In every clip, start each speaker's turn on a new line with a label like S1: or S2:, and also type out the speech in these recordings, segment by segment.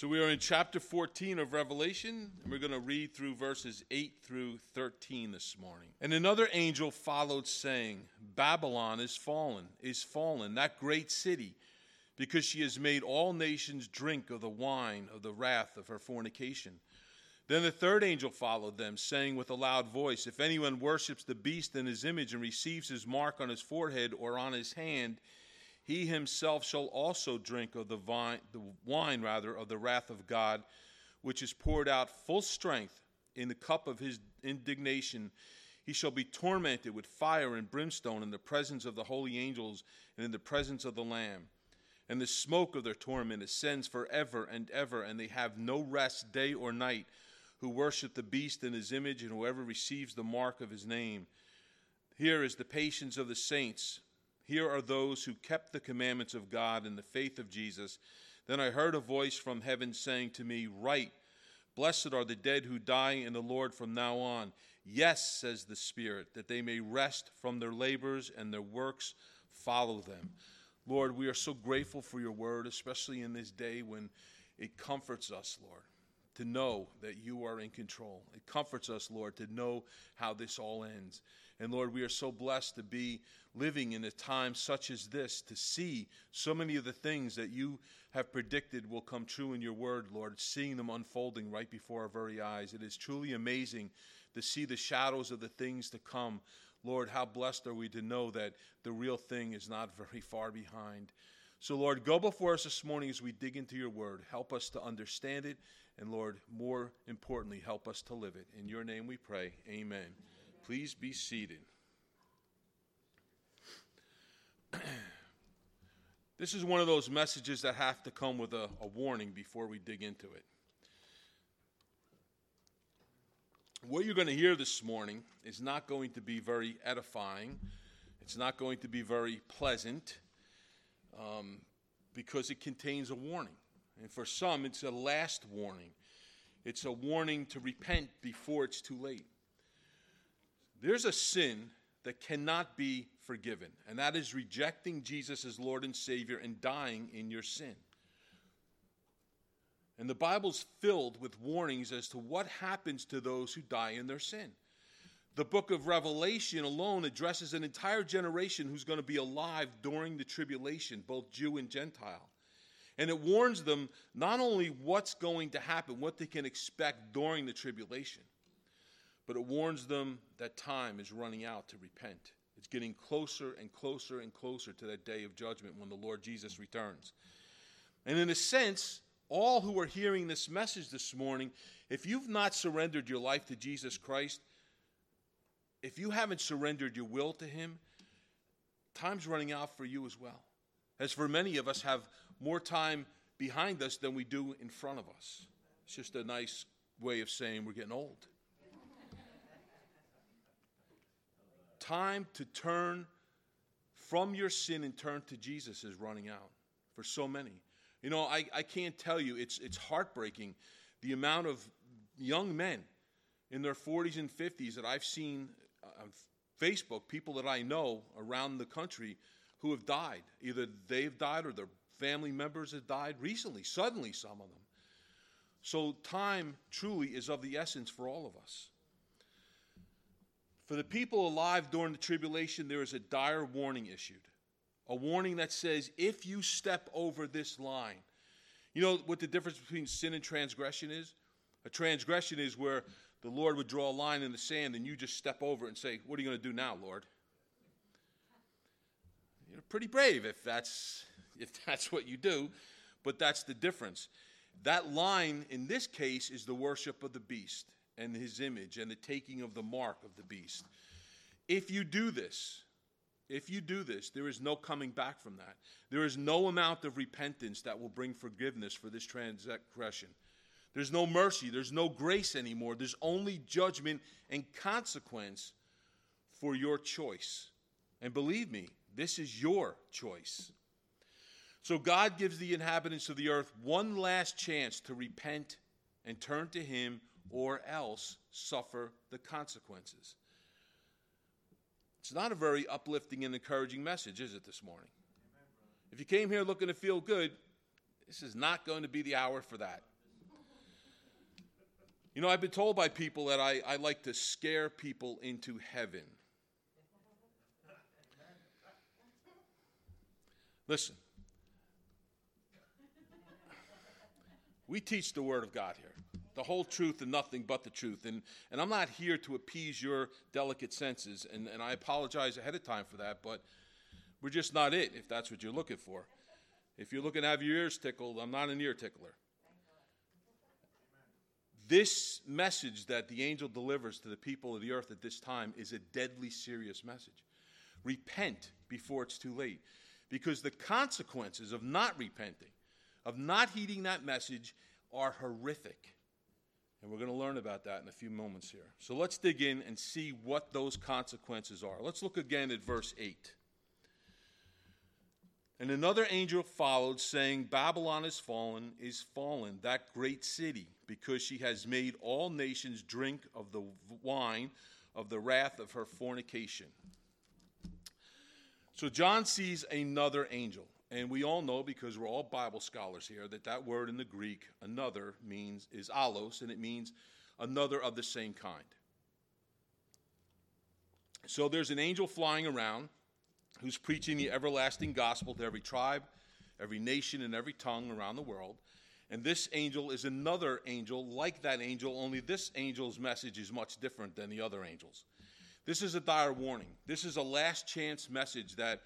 S1: So we are in chapter 14 of Revelation, and we're going to read through verses 8 through 13 this morning. And another angel followed, saying, Babylon is fallen, is fallen, that great city, because she has made all nations drink of the wine of the wrath of her fornication. Then the third angel followed them, saying with a loud voice, If anyone worships the beast in his image and receives his mark on his forehead or on his hand, he himself shall also drink of the vine, the wine rather of the wrath of God, which is poured out full strength in the cup of his indignation. He shall be tormented with fire and brimstone in the presence of the holy angels and in the presence of the Lamb. And the smoke of their torment ascends forever and ever, and they have no rest day or night who worship the beast in his image and whoever receives the mark of his name. Here is the patience of the saints here are those who kept the commandments of God and the faith of Jesus. Then I heard a voice from heaven saying to me, Write, blessed are the dead who die in the Lord from now on. Yes, says the Spirit, that they may rest from their labors and their works follow them. Lord, we are so grateful for your word, especially in this day when it comforts us, Lord, to know that you are in control. It comforts us, Lord, to know how this all ends. And Lord, we are so blessed to be living in a time such as this, to see so many of the things that you have predicted will come true in your word, Lord, seeing them unfolding right before our very eyes. It is truly amazing to see the shadows of the things to come. Lord, how blessed are we to know that the real thing is not very far behind. So, Lord, go before us this morning as we dig into your word. Help us to understand it, and Lord, more importantly, help us to live it. In your name we pray. Amen. Please be seated. this is one of those messages that have to come with a, a warning before we dig into it. What you're going to hear this morning is not going to be very edifying. It's not going to be very pleasant um, because it contains a warning. And for some, it's a last warning. It's a warning to repent before it's too late. There's a sin that cannot be forgiven, and that is rejecting Jesus as Lord and Savior and dying in your sin. And the Bible's filled with warnings as to what happens to those who die in their sin. The book of Revelation alone addresses an entire generation who's going to be alive during the tribulation, both Jew and Gentile. And it warns them not only what's going to happen, what they can expect during the tribulation, but it warns them that time is running out to repent. It's getting closer and closer and closer to that day of judgment when the Lord Jesus returns. And in a sense, all who are hearing this message this morning, if you've not surrendered your life to Jesus Christ, if you haven't surrendered your will to Him, time's running out for you as well. As for many of us have more time behind us than we do in front of us. It's just a nice way of saying we're getting old. Time to turn from your sin and turn to Jesus is running out for so many. You know, I, I can't tell you, it's, it's heartbreaking the amount of young men in their 40s and 50s that I've seen uh, on Facebook, people that I know around the country who have died. Either they've died or their family members have died recently, suddenly, some of them. So, time truly is of the essence for all of us. For the people alive during the tribulation, there is a dire warning issued. A warning that says, if you step over this line, you know what the difference between sin and transgression is? A transgression is where the Lord would draw a line in the sand and you just step over and say, What are you going to do now, Lord? You're pretty brave if that's, if that's what you do, but that's the difference. That line in this case is the worship of the beast and his image and the taking of the mark of the beast. If you do this, if you do this, there is no coming back from that. There is no amount of repentance that will bring forgiveness for this transgression. There's no mercy, there's no grace anymore. There's only judgment and consequence for your choice. And believe me, this is your choice. So God gives the inhabitants of the earth one last chance to repent and turn to Him or else suffer the consequences. It's not a very uplifting and encouraging message, is it, this morning? If you came here looking to feel good, This is not going to be the hour for that. You know, I've been told by people that I, I like to scare people into heaven. Listen, we teach the Word of God here the whole truth and nothing but the truth. And, and I'm not here to appease your delicate senses, and, and I apologize ahead of time for that, but we're just not it if that's what you're looking for. If you're looking to have your ears tickled, I'm not an ear tickler. This message that the angel delivers to the people of the earth at this time is a deadly serious message. Repent before it's too late. Because the consequences of not repenting, of not heeding that message, are horrific. And we're going to learn about that in a few moments here. So let's dig in and see what those consequences are. Let's look again at verse 8. And another angel followed, saying, Babylon is fallen, is fallen, that great city, because she has made all nations drink of the wine of the wrath of her fornication. So John sees another angel. And we all know, because we're all Bible scholars here, that that word in the Greek, another, means is allos, and it means another of the same kind. So there's an angel flying around who's preaching the everlasting gospel to every tribe, every nation, and every tongue around the world. And this angel is another angel like that angel, only this angel's message is much different than the other angels. This is a dire warning. This is a last chance message that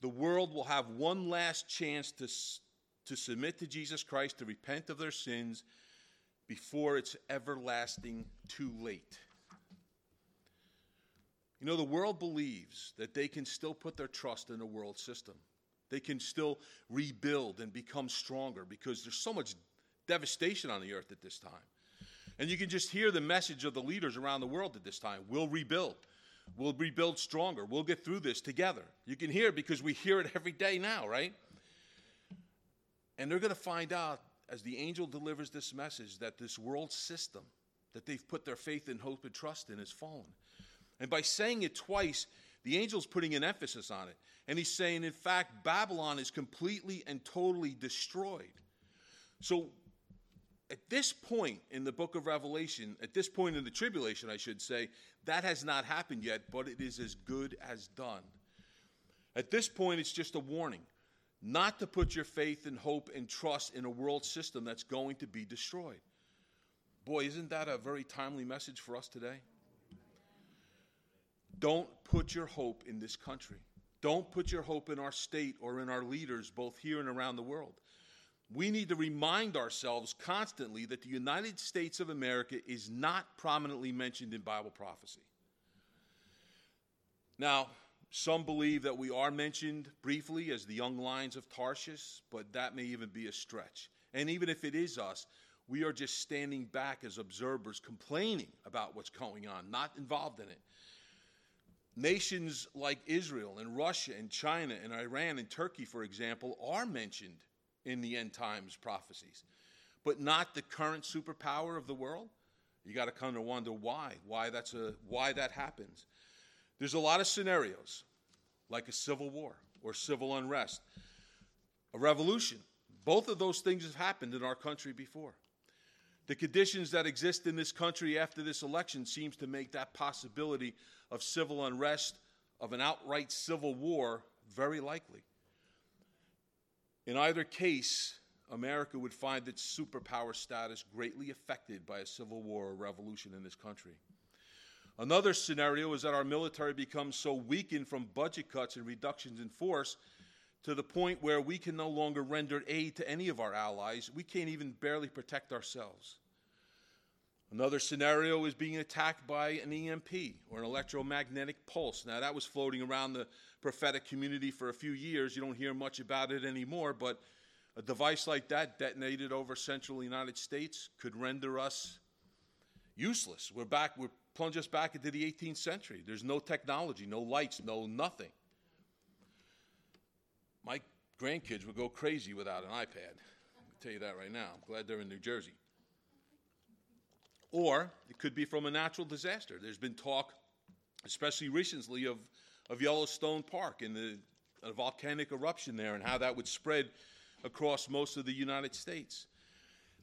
S1: the world will have one last chance to, to submit to Jesus Christ, to repent of their sins before it's everlasting too late. You know, the world believes that they can still put their trust in the world system. They can still rebuild and become stronger because there's so much devastation on the earth at this time. And you can just hear the message of the leaders around the world at this time we'll rebuild. We'll rebuild stronger. We'll get through this together. You can hear because we hear it every day now, right? And they're going to find out as the angel delivers this message that this world system that they've put their faith and hope and trust in has fallen. And by saying it twice, the angel's putting an emphasis on it. And he's saying, in fact, Babylon is completely and totally destroyed. So at this point in the book of Revelation, at this point in the tribulation, I should say, that has not happened yet, but it is as good as done. At this point, it's just a warning not to put your faith and hope and trust in a world system that's going to be destroyed. Boy, isn't that a very timely message for us today? Don't put your hope in this country. Don't put your hope in our state or in our leaders, both here and around the world we need to remind ourselves constantly that the United States of America is not prominently mentioned in Bible prophecy. Now, some believe that we are mentioned briefly as the young lions of Tarshish, but that may even be a stretch. And even if it is us, we are just standing back as observers, complaining about what's going on, not involved in it. Nations like Israel and Russia and China and Iran and Turkey, for example, are mentioned in the end times prophecies, but not the current superpower of the world. You got to kind of wonder why, why that's a why that happens. There's a lot of scenarios, like a civil war or civil unrest, a revolution. Both of those things have happened in our country before. The conditions that exist in this country after this election seems to make that possibility of civil unrest, of an outright civil war, very likely. In either case, America would find its superpower status greatly affected by a civil war or revolution in this country. Another scenario is that our military becomes so weakened from budget cuts and reductions in force to the point where we can no longer render aid to any of our allies. We can't even barely protect ourselves. Another scenario is being attacked by an EMP or an electromagnetic pulse. Now, that was floating around the prophetic community for a few years. You don't hear much about it anymore, but a device like that detonated over central United States could render us useless. We're back, we're plunge us back into the 18th century. There's no technology, no lights, no nothing. My grandkids would go crazy without an iPad. I'll tell you that right now. I'm glad they're in New Jersey. Or it could be from a natural disaster. There's been talk, especially recently, of, of Yellowstone Park and the volcanic eruption there and how that would spread across most of the United States.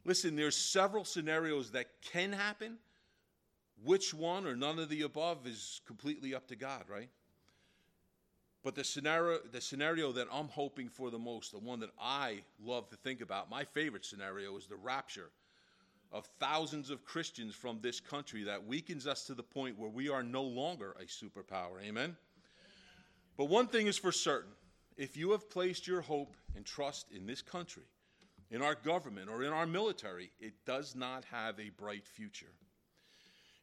S1: Listen, there's several scenarios that can happen. Which one or none of the above is completely up to God, right? But the scenario, the scenario that I'm hoping for the most, the one that I love to think about, my favorite scenario is the rapture of thousands of Christians from this country that weakens us to the point where we are no longer a superpower. Amen? But one thing is for certain if you have placed your hope and trust in this country, in our government, or in our military, it does not have a bright future.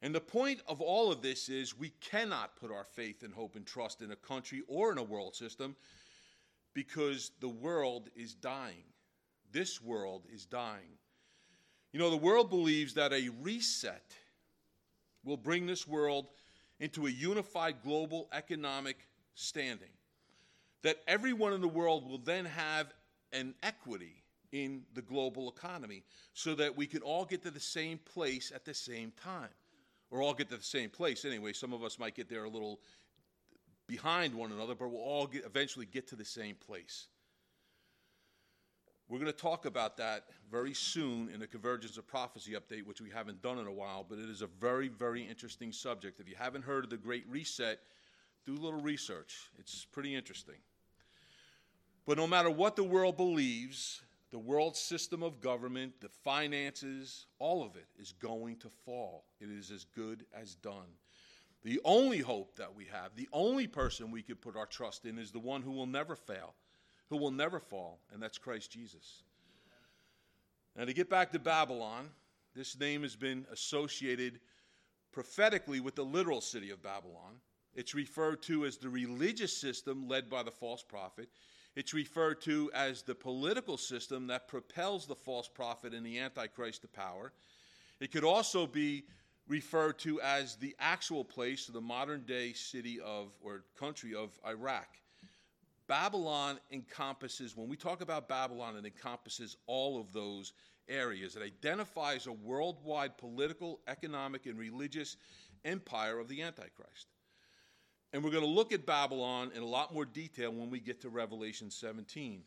S1: And the point of all of this is we cannot put our faith and hope and trust in a country or in a world system because the world is dying. This world is dying. You know, the world believes that a reset will bring this world into a unified global economic standing. That everyone in the world will then have an equity in the global economy so that we can all get to the same place at the same time or all get to the same place anyway. Some of us might get there a little behind one another, but we'll all get, eventually get to the same place. We're going to talk about that very soon in the Convergence of Prophecy update, which we haven't done in a while, but it is a very, very interesting subject. If you haven't heard of the Great Reset, do a little research. It's pretty interesting. But no matter what the world believes, the world system of government, the finances, all of it is going to fall. It is as good as done. The only hope that we have, the only person we could put our trust in, is the one who will never fail, who will never fall, and that's Christ Jesus. Now, to get back to Babylon, this name has been associated prophetically with the literal city of Babylon. It's referred to as the religious system led by the false prophet. It's referred to as the political system that propels the false prophet and the Antichrist to power. It could also be referred to as the actual place of the modern day city of or country of Iraq. Babylon encompasses, when we talk about Babylon, it encompasses all of those areas. It identifies a worldwide political, economic, and religious empire of the Antichrist. And we're going to look at Babylon in a lot more detail when we get to Revelation 17.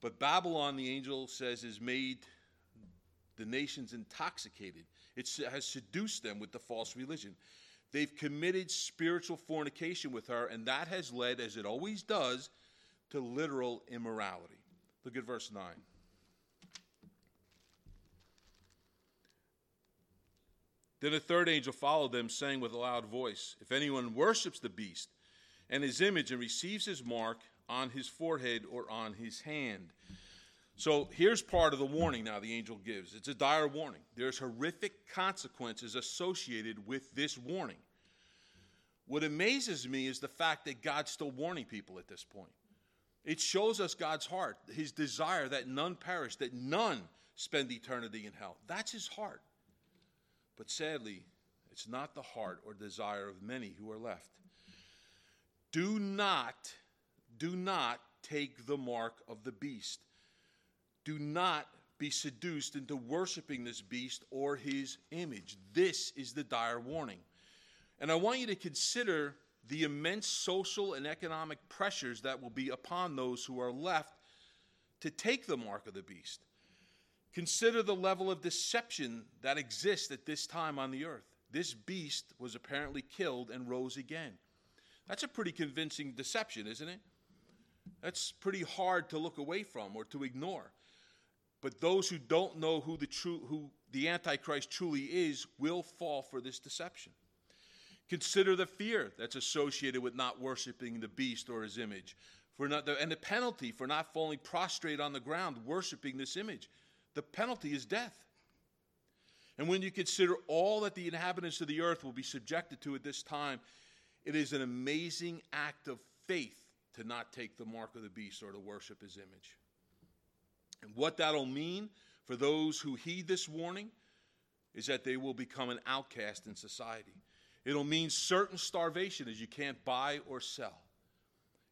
S1: But Babylon, the angel says, has made the nations intoxicated. It has seduced them with the false religion. They've committed spiritual fornication with her, and that has led, as it always does, to literal immorality. Look at verse 9. Then a third angel followed them, saying with a loud voice, If anyone worships the beast and his image and receives his mark on his forehead or on his hand. So here's part of the warning now the angel gives. It's a dire warning. There's horrific consequences associated with this warning. What amazes me is the fact that God's still warning people at this point. It shows us God's heart, his desire that none perish, that none spend eternity in hell. That's his heart. But sadly, it's not the heart or desire of many who are left. Do not, do not take the mark of the beast. Do not be seduced into worshiping this beast or his image. This is the dire warning. And I want you to consider the immense social and economic pressures that will be upon those who are left to take the mark of the beast. Consider the level of deception that exists at this time on the earth. This beast was apparently killed and rose again. That's a pretty convincing deception, isn't it? That's pretty hard to look away from or to ignore. But those who don't know who the true who the antichrist truly is will fall for this deception. Consider the fear that's associated with not worshiping the beast or his image, for not the, and the penalty for not falling prostrate on the ground worshiping this image the penalty is death. And when you consider all that the inhabitants of the earth will be subjected to at this time, it is an amazing act of faith to not take the mark of the beast or to worship his image. And what that'll mean for those who heed this warning is that they will become an outcast in society. It'll mean certain starvation as you can't buy or sell.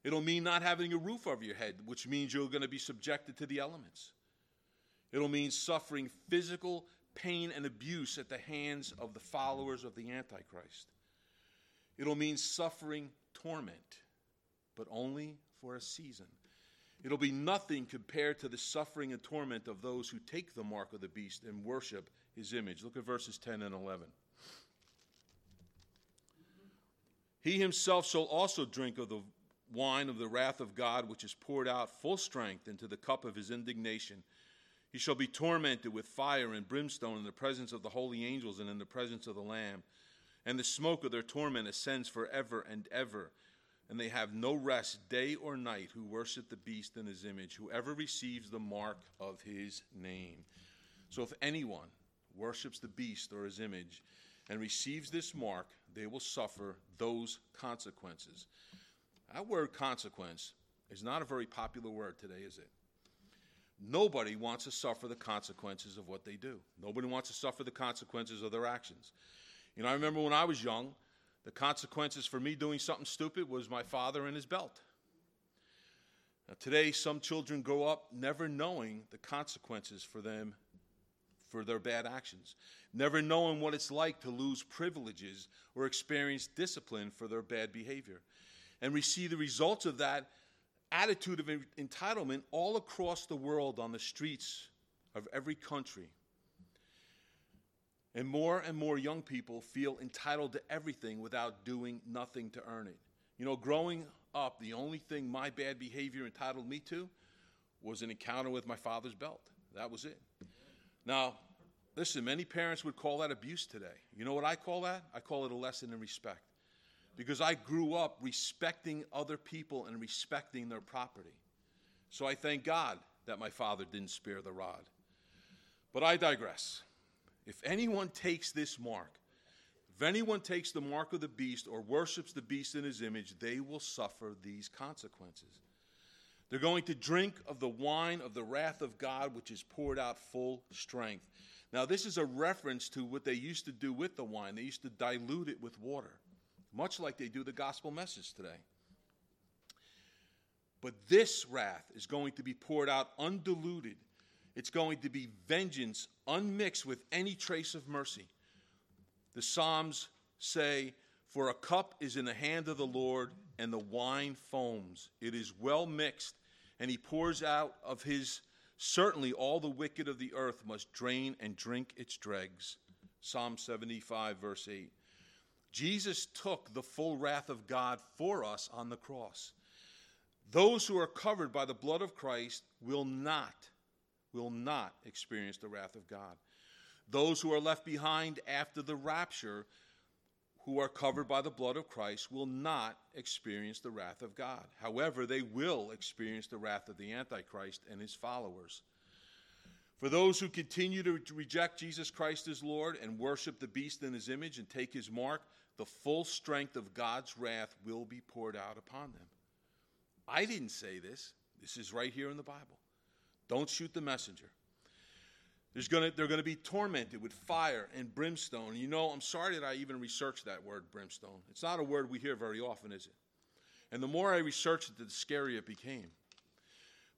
S1: It'll mean not having a roof over your head, which means you're going to be subjected to the elements. It'll mean suffering physical pain and abuse at the hands of the followers of the Antichrist. It'll mean suffering torment, but only for a season. It'll be nothing compared to the suffering and torment of those who take the mark of the beast and worship his image. Look at verses 10 and 11. He himself shall also drink of the wine of the wrath of God, which is poured out full strength into the cup of his indignation. He shall be tormented with fire and brimstone in the presence of the holy angels and in the presence of the Lamb. And the smoke of their torment ascends forever and ever. And they have no rest day or night who worship the beast in his image, whoever receives the mark of his name. So if anyone worships the beast or his image and receives this mark, they will suffer those consequences. That word consequence is not a very popular word today, is it? Nobody wants to suffer the consequences of what they do. Nobody wants to suffer the consequences of their actions. You know, I remember when I was young, the consequences for me doing something stupid was my father and his belt. Now, today, some children grow up never knowing the consequences for them for their bad actions, never knowing what it's like to lose privileges or experience discipline for their bad behavior. And we see the results of that attitude of entitlement all across the world on the streets of every country. And more and more young people feel entitled to everything without doing nothing to earn it. You know, growing up, the only thing my bad behavior entitled me to was an encounter with my father's belt. That was it. Now, listen, many parents would call that abuse today. You know what I call that? I call it a lesson in respect because I grew up respecting other people and respecting their property. So I thank God that my father didn't spare the rod. But I digress. If anyone takes this mark, if anyone takes the mark of the beast or worships the beast in his image, they will suffer these consequences. They're going to drink of the wine of the wrath of God, which is poured out full strength. Now, this is a reference to what they used to do with the wine. They used to dilute it with water much like they do the gospel message today. But this wrath is going to be poured out undiluted. It's going to be vengeance unmixed with any trace of mercy. The Psalms say, For a cup is in the hand of the Lord, and the wine foams. It is well mixed, and he pours out of his. Certainly, all the wicked of the earth must drain and drink its dregs. Psalm 75, verse 8. Jesus took the full wrath of God for us on the cross. Those who are covered by the blood of Christ will not, will not experience the wrath of God. Those who are left behind after the rapture, who are covered by the blood of Christ, will not experience the wrath of God. However, they will experience the wrath of the Antichrist and his followers. For those who continue to reject Jesus Christ as Lord and worship the beast in his image and take his mark, the full strength of God's wrath will be poured out upon them. I didn't say this. This is right here in the Bible. Don't shoot the messenger. There's gonna, they're going to be tormented with fire and brimstone. You know, I'm sorry that I even researched that word, brimstone. It's not a word we hear very often, is it? And the more I researched it, the scarier it became.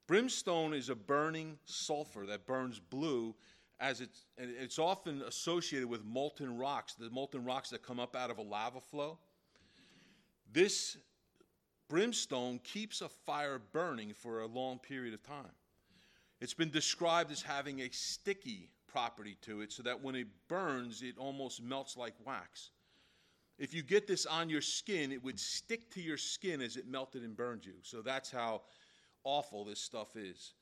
S1: Brimstone is a burning sulfur that burns blue as it's, it's often associated with molten rocks, the molten rocks that come up out of a lava flow. This brimstone keeps a fire burning for a long period of time. It's been described as having a sticky property to it so that when it burns, it almost melts like wax. If you get this on your skin, it would stick to your skin as it melted and burned you. So that's how awful this stuff is.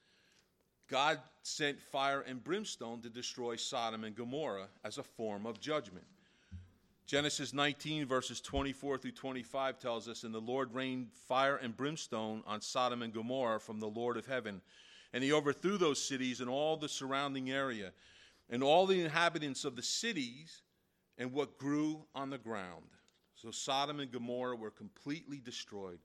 S1: God sent fire and brimstone to destroy Sodom and Gomorrah as a form of judgment. Genesis 19, verses 24 through 25 tells us, And the Lord rained fire and brimstone on Sodom and Gomorrah from the Lord of heaven. And he overthrew those cities and all the surrounding area, and all the inhabitants of the cities, and what grew on the ground. So Sodom and Gomorrah were completely destroyed.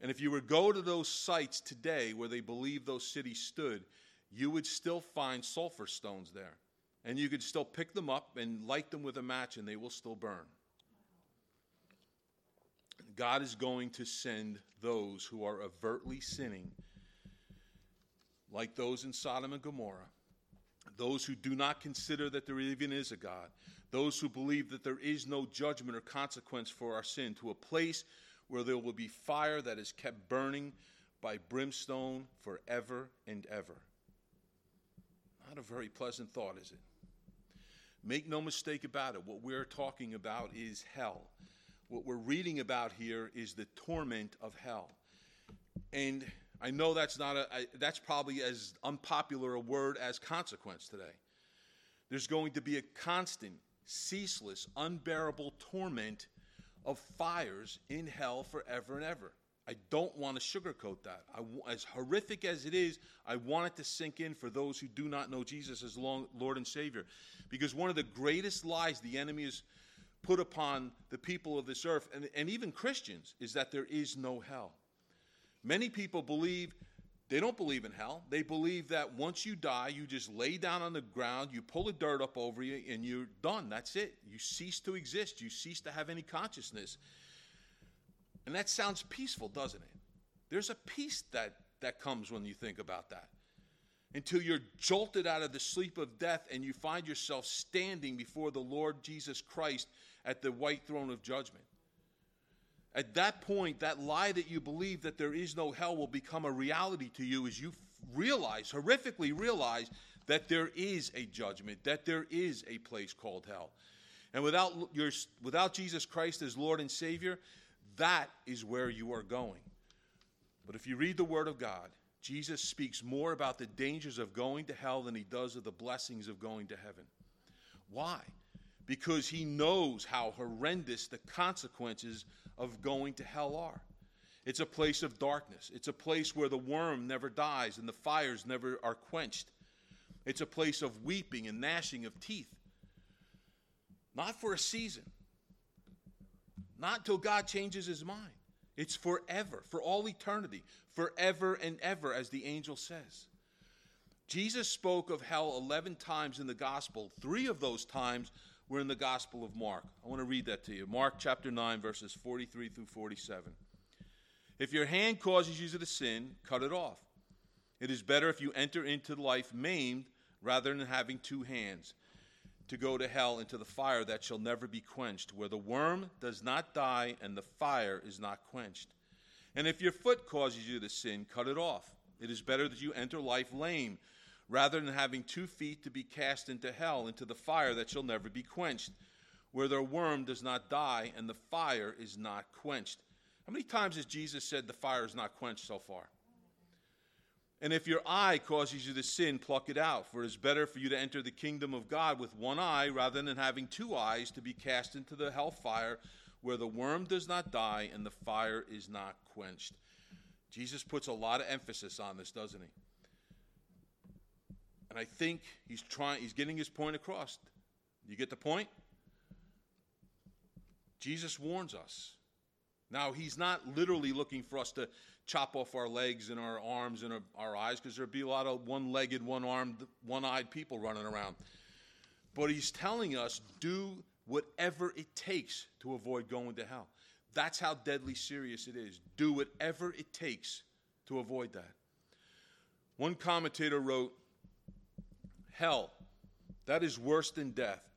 S1: And if you were to go to those sites today where they believe those cities stood, you would still find sulfur stones there. And you could still pick them up and light them with a match and they will still burn. God is going to send those who are overtly sinning, like those in Sodom and Gomorrah, those who do not consider that there even is a God, those who believe that there is no judgment or consequence for our sin, to a place where there will be fire that is kept burning by brimstone forever and ever. Not a very pleasant thought, is it? Make no mistake about it. What we're talking about is hell. What we're reading about here is the torment of hell. And I know that's not a I, that's probably as unpopular a word as consequence today. There's going to be a constant, ceaseless, unbearable torment of fires in hell forever and ever. I don't want to sugarcoat that. I, as horrific as it is, I want it to sink in for those who do not know Jesus as long, Lord and Savior. Because one of the greatest lies the enemy has put upon the people of this earth, and, and even Christians, is that there is no hell. Many people believe they don't believe in hell. They believe that once you die, you just lay down on the ground, you pull the dirt up over you, and you're done. That's it. You cease to exist. You cease to have any consciousness. And that sounds peaceful, doesn't it? There's a peace that, that comes when you think about that. Until you're jolted out of the sleep of death and you find yourself standing before the Lord Jesus Christ at the white throne of judgment. At that point, that lie that you believe that there is no hell will become a reality to you as you realize, horrifically realize, that there is a judgment, that there is a place called hell. And without, your, without Jesus Christ as Lord and Savior, that is where you are going. But if you read the Word of God, Jesus speaks more about the dangers of going to hell than he does of the blessings of going to heaven. Why? Because he knows how horrendous the consequences of going to hell are. It's a place of darkness. It's a place where the worm never dies and the fires never are quenched. It's a place of weeping and gnashing of teeth. Not for a season, not until God changes his mind. It's forever, for all eternity, forever and ever, as the angel says. Jesus spoke of hell 11 times in the gospel. Three of those times were in the gospel of Mark. I want to read that to you. Mark chapter 9, verses 43 through 47. If your hand causes you to sin, cut it off. It is better if you enter into life maimed rather than having two hands to go to hell into the fire that shall never be quenched, where the worm does not die and the fire is not quenched. And if your foot causes you to sin, cut it off. It is better that you enter life lame, rather than having two feet to be cast into hell, into the fire that shall never be quenched, where the worm does not die and the fire is not quenched. How many times has Jesus said the fire is not quenched so far? And if your eye causes you to sin, pluck it out. For it is better for you to enter the kingdom of God with one eye rather than having two eyes to be cast into the hell fire where the worm does not die and the fire is not quenched. Jesus puts a lot of emphasis on this, doesn't he? And I think he's trying he's getting his point across. You get the point? Jesus warns us. Now, he's not literally looking for us to chop off our legs and our arms and our, our eyes because there'd be a lot of one legged, one armed, one eyed people running around. But he's telling us do whatever it takes to avoid going to hell. That's how deadly serious it is. Do whatever it takes to avoid that. One commentator wrote Hell, that is worse than death,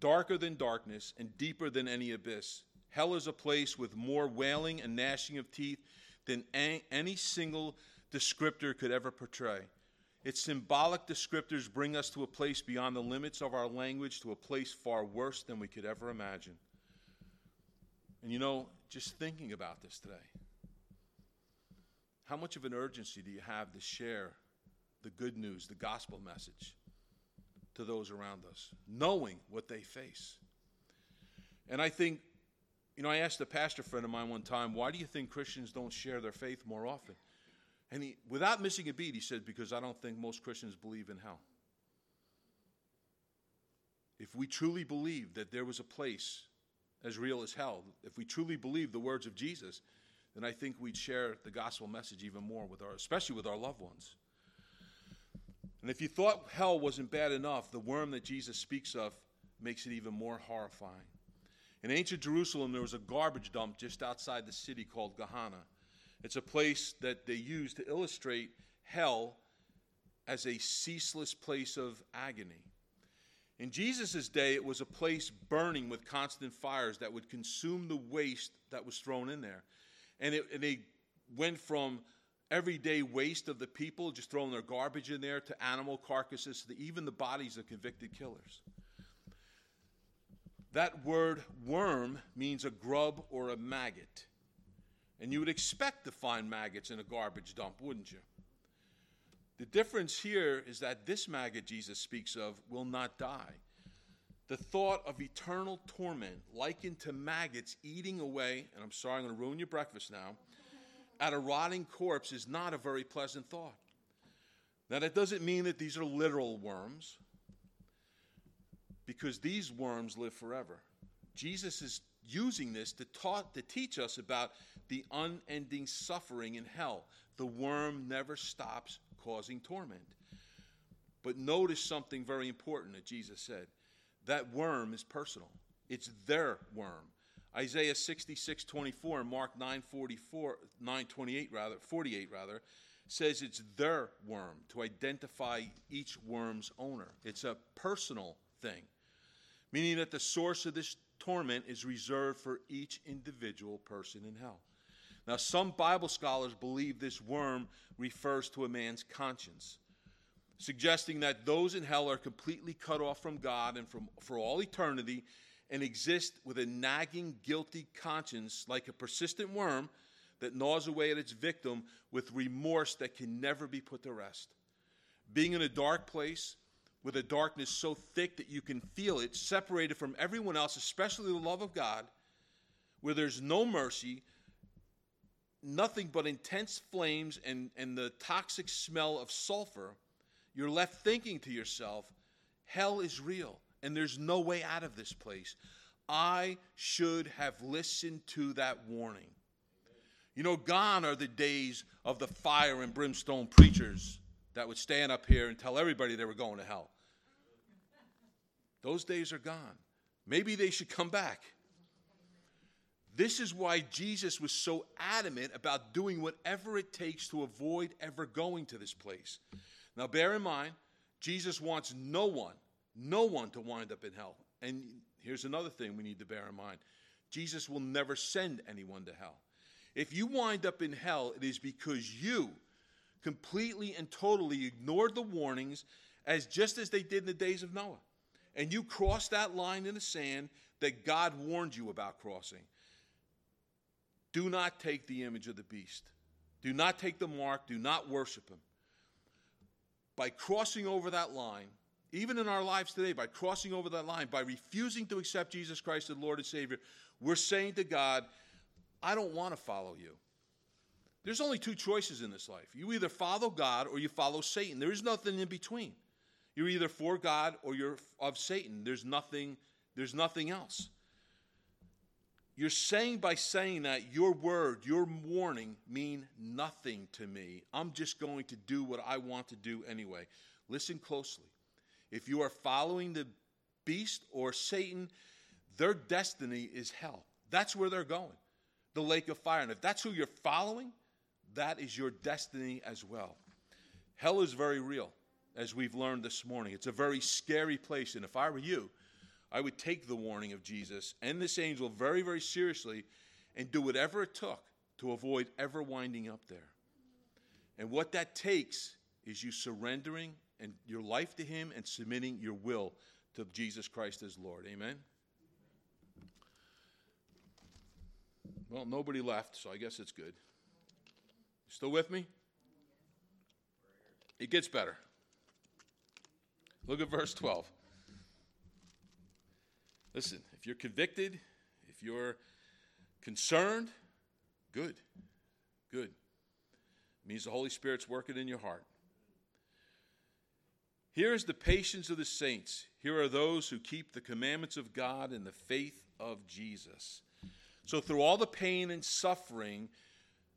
S1: darker than darkness, and deeper than any abyss. Hell is a place with more wailing and gnashing of teeth than any single descriptor could ever portray. Its symbolic descriptors bring us to a place beyond the limits of our language, to a place far worse than we could ever imagine. And you know, just thinking about this today, how much of an urgency do you have to share the good news, the gospel message to those around us, knowing what they face? And I think you know, I asked a pastor friend of mine one time, why do you think Christians don't share their faith more often? And he, without missing a beat, he said, because I don't think most Christians believe in hell. If we truly believe that there was a place as real as hell, if we truly believe the words of Jesus, then I think we'd share the gospel message even more with our, especially with our loved ones. And if you thought hell wasn't bad enough, the worm that Jesus speaks of makes it even more horrifying. In ancient Jerusalem, there was a garbage dump just outside the city called Gehenna. It's a place that they used to illustrate hell as a ceaseless place of agony. In Jesus' day, it was a place burning with constant fires that would consume the waste that was thrown in there. And it, and it went from everyday waste of the people, just throwing their garbage in there, to animal carcasses, to even the bodies of convicted killers. That word worm means a grub or a maggot. And you would expect to find maggots in a garbage dump, wouldn't you? The difference here is that this maggot Jesus speaks of will not die. The thought of eternal torment, likened to maggots eating away, and I'm sorry, I'm going to ruin your breakfast now, at a rotting corpse is not a very pleasant thought. Now, that doesn't mean that these are literal worms, because these worms live forever. Jesus is using this to, taught, to teach us about the unending suffering in hell. The worm never stops causing torment. But notice something very important that Jesus said. That worm is personal. It's their worm. Isaiah 66, 24 and Mark 9, 44, 9, 28 rather, 48 rather, says it's their worm to identify each worm's owner. It's a personal thing, meaning that the source of this torment is reserved for each individual person in hell. Now, some Bible scholars believe this worm refers to a man's conscience, suggesting that those in hell are completely cut off from God and from, for all eternity and exist with a nagging, guilty conscience like a persistent worm that gnaws away at its victim with remorse that can never be put to rest. Being in a dark place with a darkness so thick that you can feel it, separated from everyone else, especially the love of God, where there's no mercy, nothing but intense flames and, and the toxic smell of sulfur, you're left thinking to yourself, hell is real and there's no way out of this place. I should have listened to that warning. You know, gone are the days of the fire and brimstone preachers that would stand up here and tell everybody they were going to hell. Those days are gone. Maybe they should come back. This is why Jesus was so adamant about doing whatever it takes to avoid ever going to this place. Now, bear in mind, Jesus wants no one, no one to wind up in hell. And here's another thing we need to bear in mind Jesus will never send anyone to hell. If you wind up in hell, it is because you completely and totally ignored the warnings as just as they did in the days of Noah. And you crossed that line in the sand that God warned you about crossing. Do not take the image of the beast. Do not take the mark. Do not worship him. By crossing over that line, even in our lives today, by crossing over that line, by refusing to accept Jesus Christ as Lord and Savior, we're saying to God, I don't want to follow you. There's only two choices in this life. You either follow God or you follow Satan. There is nothing in between. You're either for God or you're of Satan. There's nothing, there's nothing else. You're saying by saying that your word, your warning mean nothing to me. I'm just going to do what I want to do anyway. Listen closely. If you are following the beast or Satan, their destiny is hell. That's where they're going, the lake of fire. And if that's who you're following, that is your destiny as well. Hell is very real, as we've learned this morning. It's a very scary place. And if I were you, I would take the warning of Jesus and this angel very, very seriously and do whatever it took to avoid ever winding up there. And what that takes is you surrendering and your life to Him and submitting your will to Jesus Christ as Lord. Amen. Well, nobody left, so I guess it's good. Still with me? It gets better. Look at verse 12. Listen, if you're convicted, if you're concerned, good. Good. It means the Holy Spirit's working in your heart. Here is the patience of the saints. Here are those who keep the commandments of God and the faith of Jesus. So, through all the pain and suffering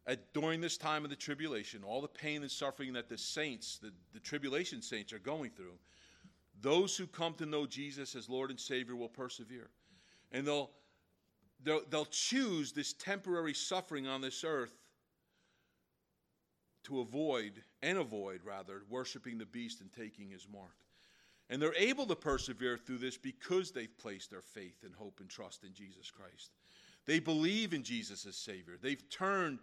S1: at, during this time of the tribulation, all the pain and suffering that the saints, the, the tribulation saints, are going through, those who come to know Jesus as Lord and Savior will persevere. And they'll, they'll, they'll choose this temporary suffering on this earth to avoid, and avoid rather, worshiping the beast and taking his mark. And they're able to persevere through this because they've placed their faith and hope and trust in Jesus Christ. They believe in Jesus as Savior. They've turned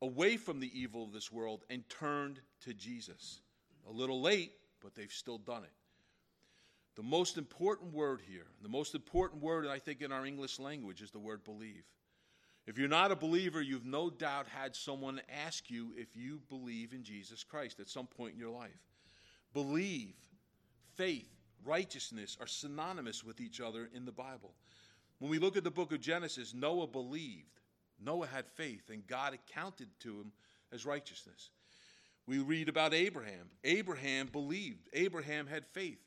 S1: away from the evil of this world and turned to Jesus. A little late, but they've still done it. The most important word here, the most important word I think in our English language is the word believe. If you're not a believer, you've no doubt had someone ask you if you believe in Jesus Christ at some point in your life. Believe, faith, righteousness are synonymous with each other in the Bible. When we look at the book of Genesis, Noah believed. Noah had faith, and God accounted to him as righteousness. We read about Abraham. Abraham believed. Abraham had faith,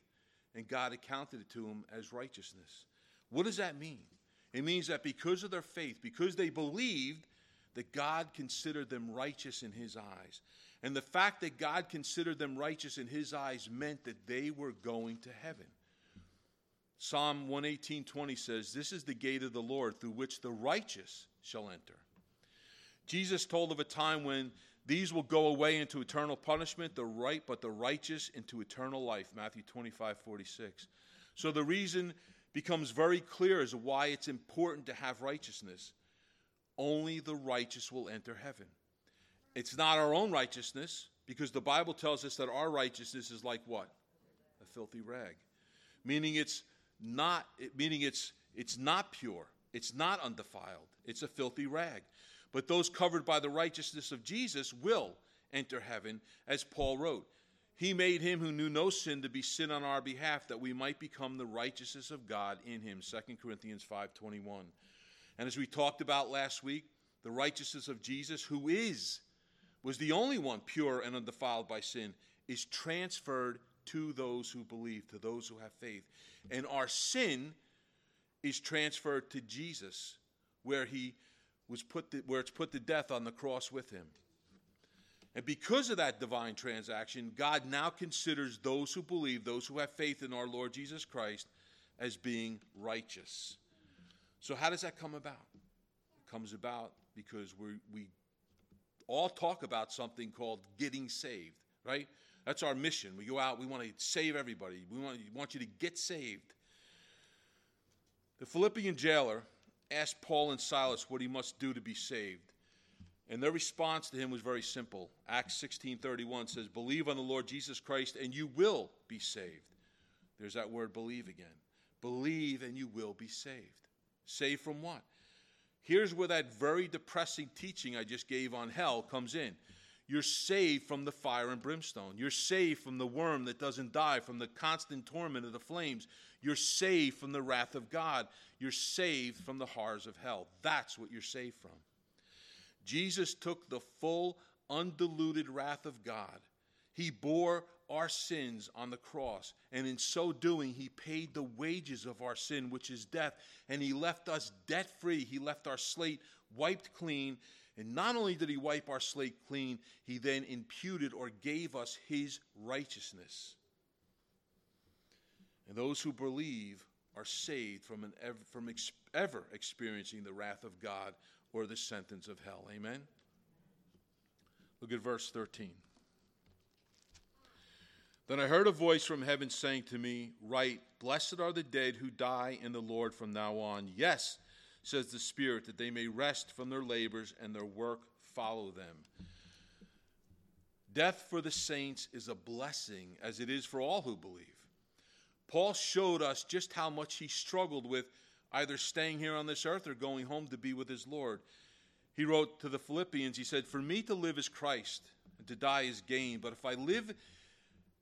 S1: and God accounted it to him as righteousness. What does that mean? It means that because of their faith, because they believed, that God considered them righteous in his eyes. And the fact that God considered them righteous in his eyes meant that they were going to heaven. Psalm 118:20 says, "This is the gate of the Lord through which the righteous shall enter." Jesus told of a time when these will go away into eternal punishment, the right but the righteous into eternal life, Matthew 25:46. So the reason becomes very clear as why it's important to have righteousness. Only the righteous will enter heaven. It's not our own righteousness, because the Bible tells us that our righteousness is like what? A filthy rag. Meaning it's not meaning it's it's not pure, it's not undefiled, it's a filthy rag. But those covered by the righteousness of Jesus will enter heaven, as Paul wrote. He made him who knew no sin to be sin on our behalf that we might become the righteousness of God in him. 2 Corinthians 5:21. And as we talked about last week, the righteousness of Jesus who is was the only one pure and undefiled by sin is transferred to those who believe, to those who have faith. And our sin is transferred to Jesus where he was put to, where it's put to death on the cross with him. And because of that divine transaction, God now considers those who believe, those who have faith in our Lord Jesus Christ, as being righteous. So, how does that come about? It comes about because we we all talk about something called getting saved, right? That's our mission. We go out, we want to save everybody, we want, we want you to get saved. The Philippian jailer asked Paul and Silas what he must do to be saved. And their response to him was very simple. Acts 16:31 says, "Believe on the Lord Jesus Christ and you will be saved." There's that word believe again. Believe and you will be saved. Saved from what? Here's where that very depressing teaching I just gave on hell comes in. You're saved from the fire and brimstone. You're saved from the worm that doesn't die, from the constant torment of the flames. You're saved from the wrath of God. You're saved from the horrors of hell. That's what you're saved from. Jesus took the full, undiluted wrath of God. He bore our sins on the cross, and in so doing, He paid the wages of our sin, which is death, and He left us debt free. He left our slate wiped clean. And not only did He wipe our slate clean, He then imputed or gave us His righteousness. And those who believe are saved from, an from ex, ever experiencing the wrath of God or the sentence of hell. Amen? Look at verse 13. Then I heard a voice from heaven saying to me, Write, Blessed are the dead who die in the Lord from now on. Yes, says the Spirit, that they may rest from their labors and their work follow them. Death for the saints is a blessing, as it is for all who believe. Paul showed us just how much he struggled with either staying here on this earth or going home to be with his Lord. He wrote to the Philippians, he said, For me to live is Christ, and to die is gain. But if I live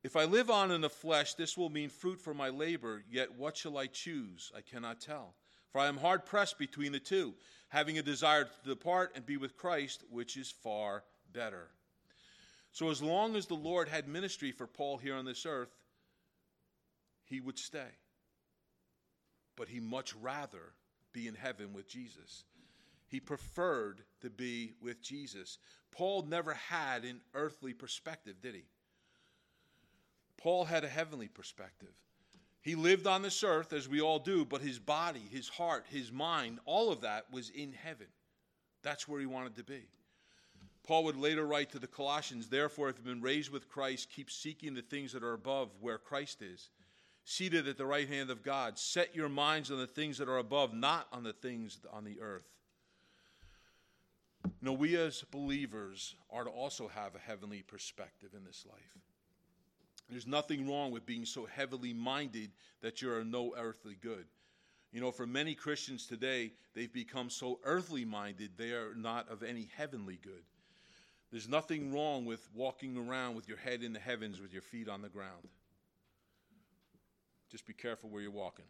S1: if I live on in the flesh, this will mean fruit for my labor, yet what shall I choose? I cannot tell. For I am hard pressed between the two, having a desire to depart and be with Christ, which is far better. So, as long as the Lord had ministry for Paul here on this earth, he would stay but he much rather be in heaven with Jesus. He preferred to be with Jesus. Paul never had an earthly perspective, did he? Paul had a heavenly perspective. He lived on this earth as we all do, but his body, his heart, his mind, all of that was in heaven. That's where he wanted to be. Paul would later write to the Colossians, Therefore, if you've been raised with Christ, keep seeking the things that are above where Christ is seated at the right hand of God. Set your minds on the things that are above, not on the things on the earth. You know, we as believers are to also have a heavenly perspective in this life. There's nothing wrong with being so heavily minded that you're no earthly good. You know, for many Christians today, they've become so earthly minded, they are not of any heavenly good. There's nothing wrong with walking around with your head in the heavens with your feet on the ground. Just be careful where you're walking.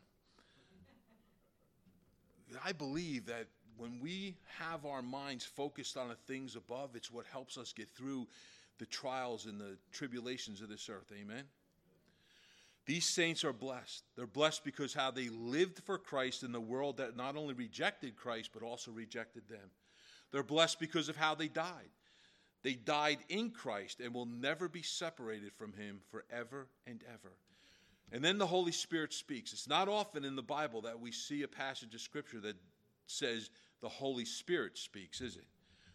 S1: I believe that when we have our minds focused on the things above, it's what helps us get through the trials and the tribulations of this earth. Amen. These saints are blessed. They're blessed because how they lived for Christ in the world that not only rejected Christ, but also rejected them. They're blessed because of how they died. They died in Christ and will never be separated from Him forever and ever. And then the Holy Spirit speaks. It's not often in the Bible that we see a passage of Scripture that says the Holy Spirit speaks, is it?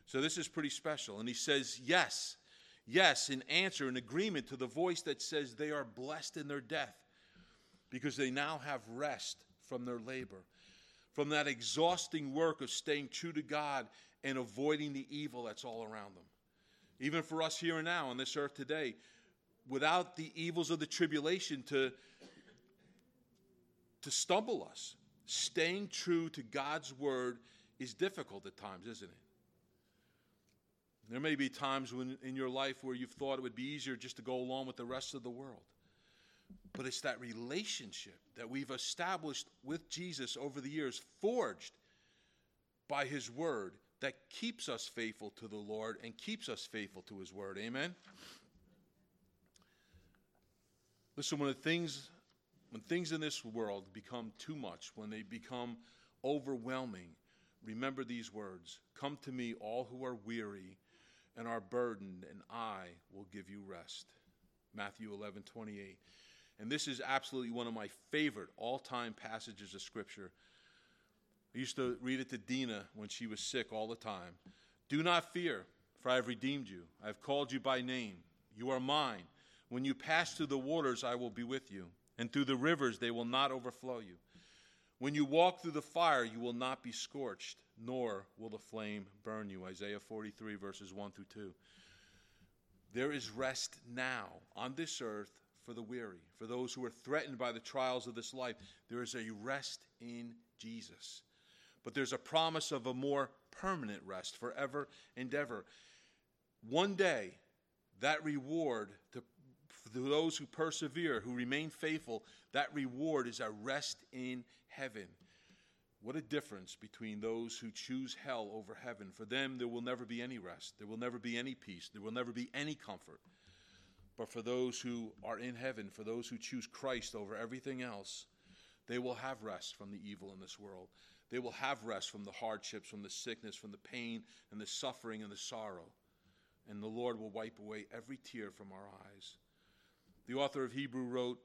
S1: So this is pretty special. And He says, Yes, yes, in answer, in agreement to the voice that says they are blessed in their death because they now have rest from their labor, from that exhausting work of staying true to God and avoiding the evil that's all around them. Even for us here and now on this earth today, without the evils of the tribulation to, to stumble us, staying true to God's word is difficult at times, isn't it? There may be times when in your life where you've thought it would be easier just to go along with the rest of the world. But it's that relationship that we've established with Jesus over the years, forged by his word, that keeps us faithful to the Lord and keeps us faithful to his word. Amen. Listen, when things when things in this world become too much, when they become overwhelming, remember these words. Come to me all who are weary and are burdened, and I will give you rest. Matthew 11, 28. And this is absolutely one of my favorite all time passages of Scripture. I used to read it to Dina when she was sick all the time. Do not fear, for I have redeemed you. I have called you by name. You are mine. When you pass through the waters, I will be with you, and through the rivers, they will not overflow you. When you walk through the fire, you will not be scorched, nor will the flame burn you. Isaiah 43, verses 1 through 2. There is rest now on this earth for the weary, for those who are threatened by the trials of this life. There is a rest in Jesus. But there's a promise of a more permanent rest forever and ever. One day, that reward to those who persevere, who remain faithful, that reward is a rest in heaven. What a difference between those who choose hell over heaven. For them, there will never be any rest. There will never be any peace. There will never be any comfort. But for those who are in heaven, for those who choose Christ over everything else, they will have rest from the evil in this world. They will have rest from the hardships, from the sickness, from the pain, and the suffering and the sorrow. And the Lord will wipe away every tear from our eyes. The author of Hebrew wrote,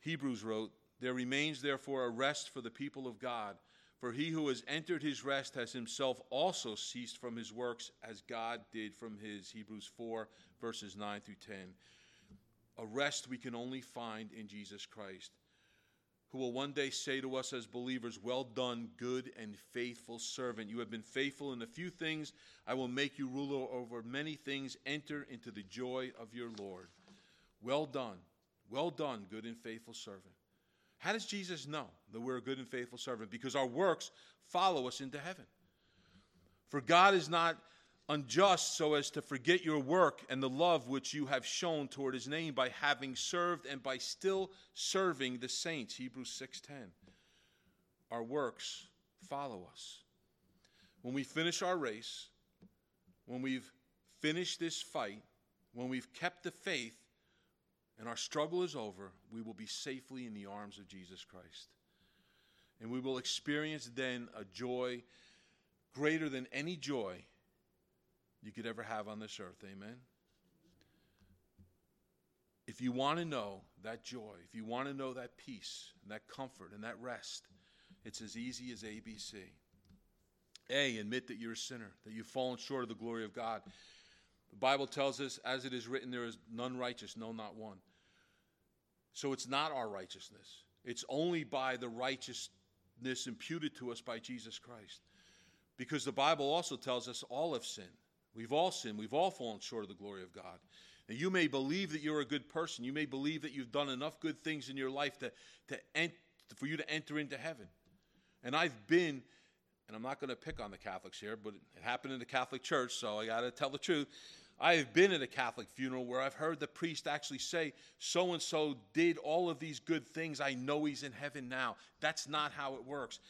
S1: Hebrews wrote, There remains therefore a rest for the people of God. For he who has entered his rest has himself also ceased from his works as God did from his. Hebrews 4, verses 9 through 10. A rest we can only find in Jesus Christ, who will one day say to us as believers, Well done, good and faithful servant. You have been faithful in a few things. I will make you ruler over many things. Enter into the joy of your Lord. Well done. Well done, good and faithful servant. How does Jesus know that we're a good and faithful servant? Because our works follow us into heaven. For God is not unjust so as to forget your work and the love which you have shown toward his name by having served and by still serving the saints hebrews 6:10 our works follow us when we finish our race when we've finished this fight when we've kept the faith and our struggle is over, we will be safely in the arms of Jesus Christ. And we will experience then a joy greater than any joy you could ever have on this earth. Amen. If you want to know that joy, if you want to know that peace and that comfort and that rest, it's as easy as ABC. A, admit that you're a sinner, that you've fallen short of the glory of God. The Bible tells us, as it is written, there is none righteous, no, not one. So it's not our righteousness. It's only by the righteousness imputed to us by Jesus Christ. Because the Bible also tells us all have sinned. We've all sinned. We've all fallen short of the glory of God. And you may believe that you're a good person. You may believe that you've done enough good things in your life to, to ent- for you to enter into heaven. And I've been, and I'm not going to pick on the Catholics here, but it happened in the Catholic Church, so I got to tell the truth. I have been at a Catholic funeral where I've heard the priest actually say, so and so did all of these good things. I know he's in heaven now. That's not how it works.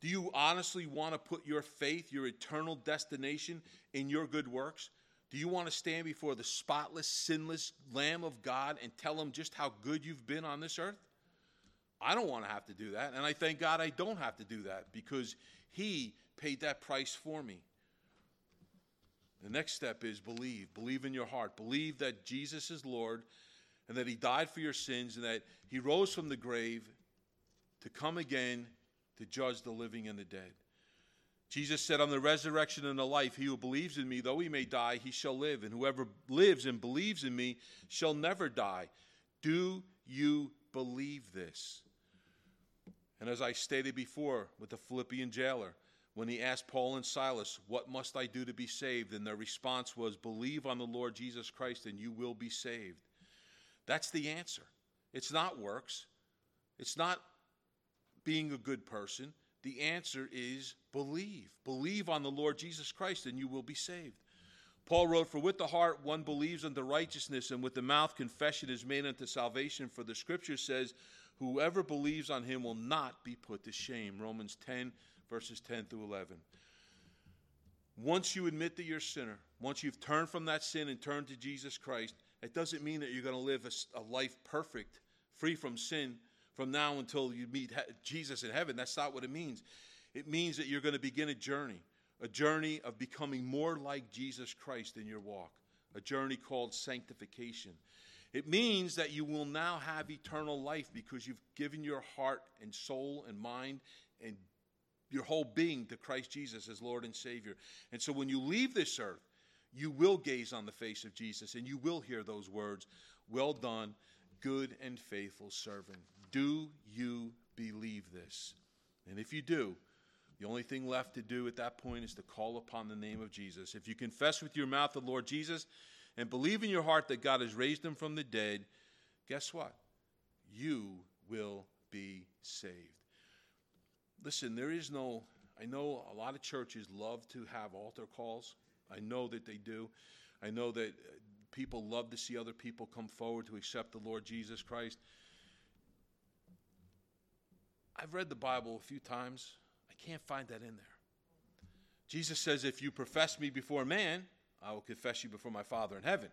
S1: Do you honestly want to put your faith, your eternal destination, in your good works? Do you want to stand before the spotless, sinless Lamb of God and tell him just how good you've been on this earth? I don't want to have to do that. And I thank God I don't have to do that because he paid that price for me. The next step is believe. Believe in your heart. Believe that Jesus is Lord and that He died for your sins and that He rose from the grave to come again to judge the living and the dead. Jesus said, I'm the resurrection and the life. He who believes in me, though he may die, he shall live. And whoever lives and believes in me shall never die. Do you believe this? And as I stated before with the Philippian jailer, when he asked Paul and Silas, What must I do to be saved? And their response was, Believe on the Lord Jesus Christ and you will be saved. That's the answer. It's not works, it's not being a good person. The answer is believe. Believe on the Lord Jesus Christ and you will be saved. Paul wrote, For with the heart one believes unto righteousness, and with the mouth confession is made unto salvation. For the scripture says, Whoever believes on him will not be put to shame. Romans 10, verses 10 through 11. Once you admit that you're a sinner, once you've turned from that sin and turned to Jesus Christ, it doesn't mean that you're going to live a, a life perfect, free from sin from now until you meet Jesus in heaven. That's not what it means. It means that you're going to begin a journey, a journey of becoming more like Jesus Christ in your walk, a journey called sanctification. It means that you will now have eternal life because you've given your heart and soul and mind and your whole being to Christ Jesus as Lord and Savior. And so when you leave this earth, you will gaze on the face of Jesus and you will hear those words Well done, good and faithful servant. Do you believe this? And if you do, the only thing left to do at that point is to call upon the name of Jesus. If you confess with your mouth the Lord Jesus and believe in your heart that God has raised him from the dead, guess what? You will be saved. Listen, there is no, I know a lot of churches love to have altar calls. I know that they do. I know that uh, people love to see other people come forward to accept the Lord Jesus Christ. I've read the Bible a few times. I can't find that in there. Jesus says, If you profess me before man, I will confess you before my Father in heaven.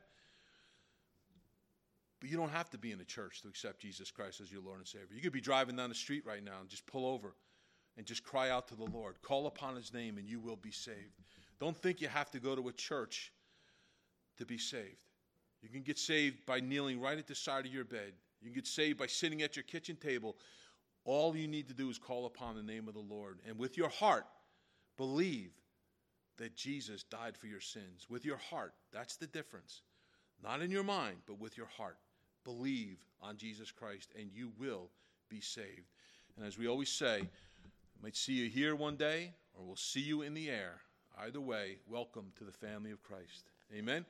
S1: But you don't have to be in a church to accept Jesus Christ as your Lord and Savior. You could be driving down the street right now and just pull over and just cry out to the Lord. Call upon his name and you will be saved. Don't think you have to go to a church to be saved. You can get saved by kneeling right at the side of your bed. You can get saved by sitting at your kitchen table. All you need to do is call upon the name of the Lord. And with your heart, believe that Jesus died for your sins. With your heart, that's the difference. Not in your mind, but with your heart. Believe on Jesus Christ, and you will be saved. And as we always say, might see you here one day, or we'll see you in the air. Either way, welcome to the family of Christ. Amen.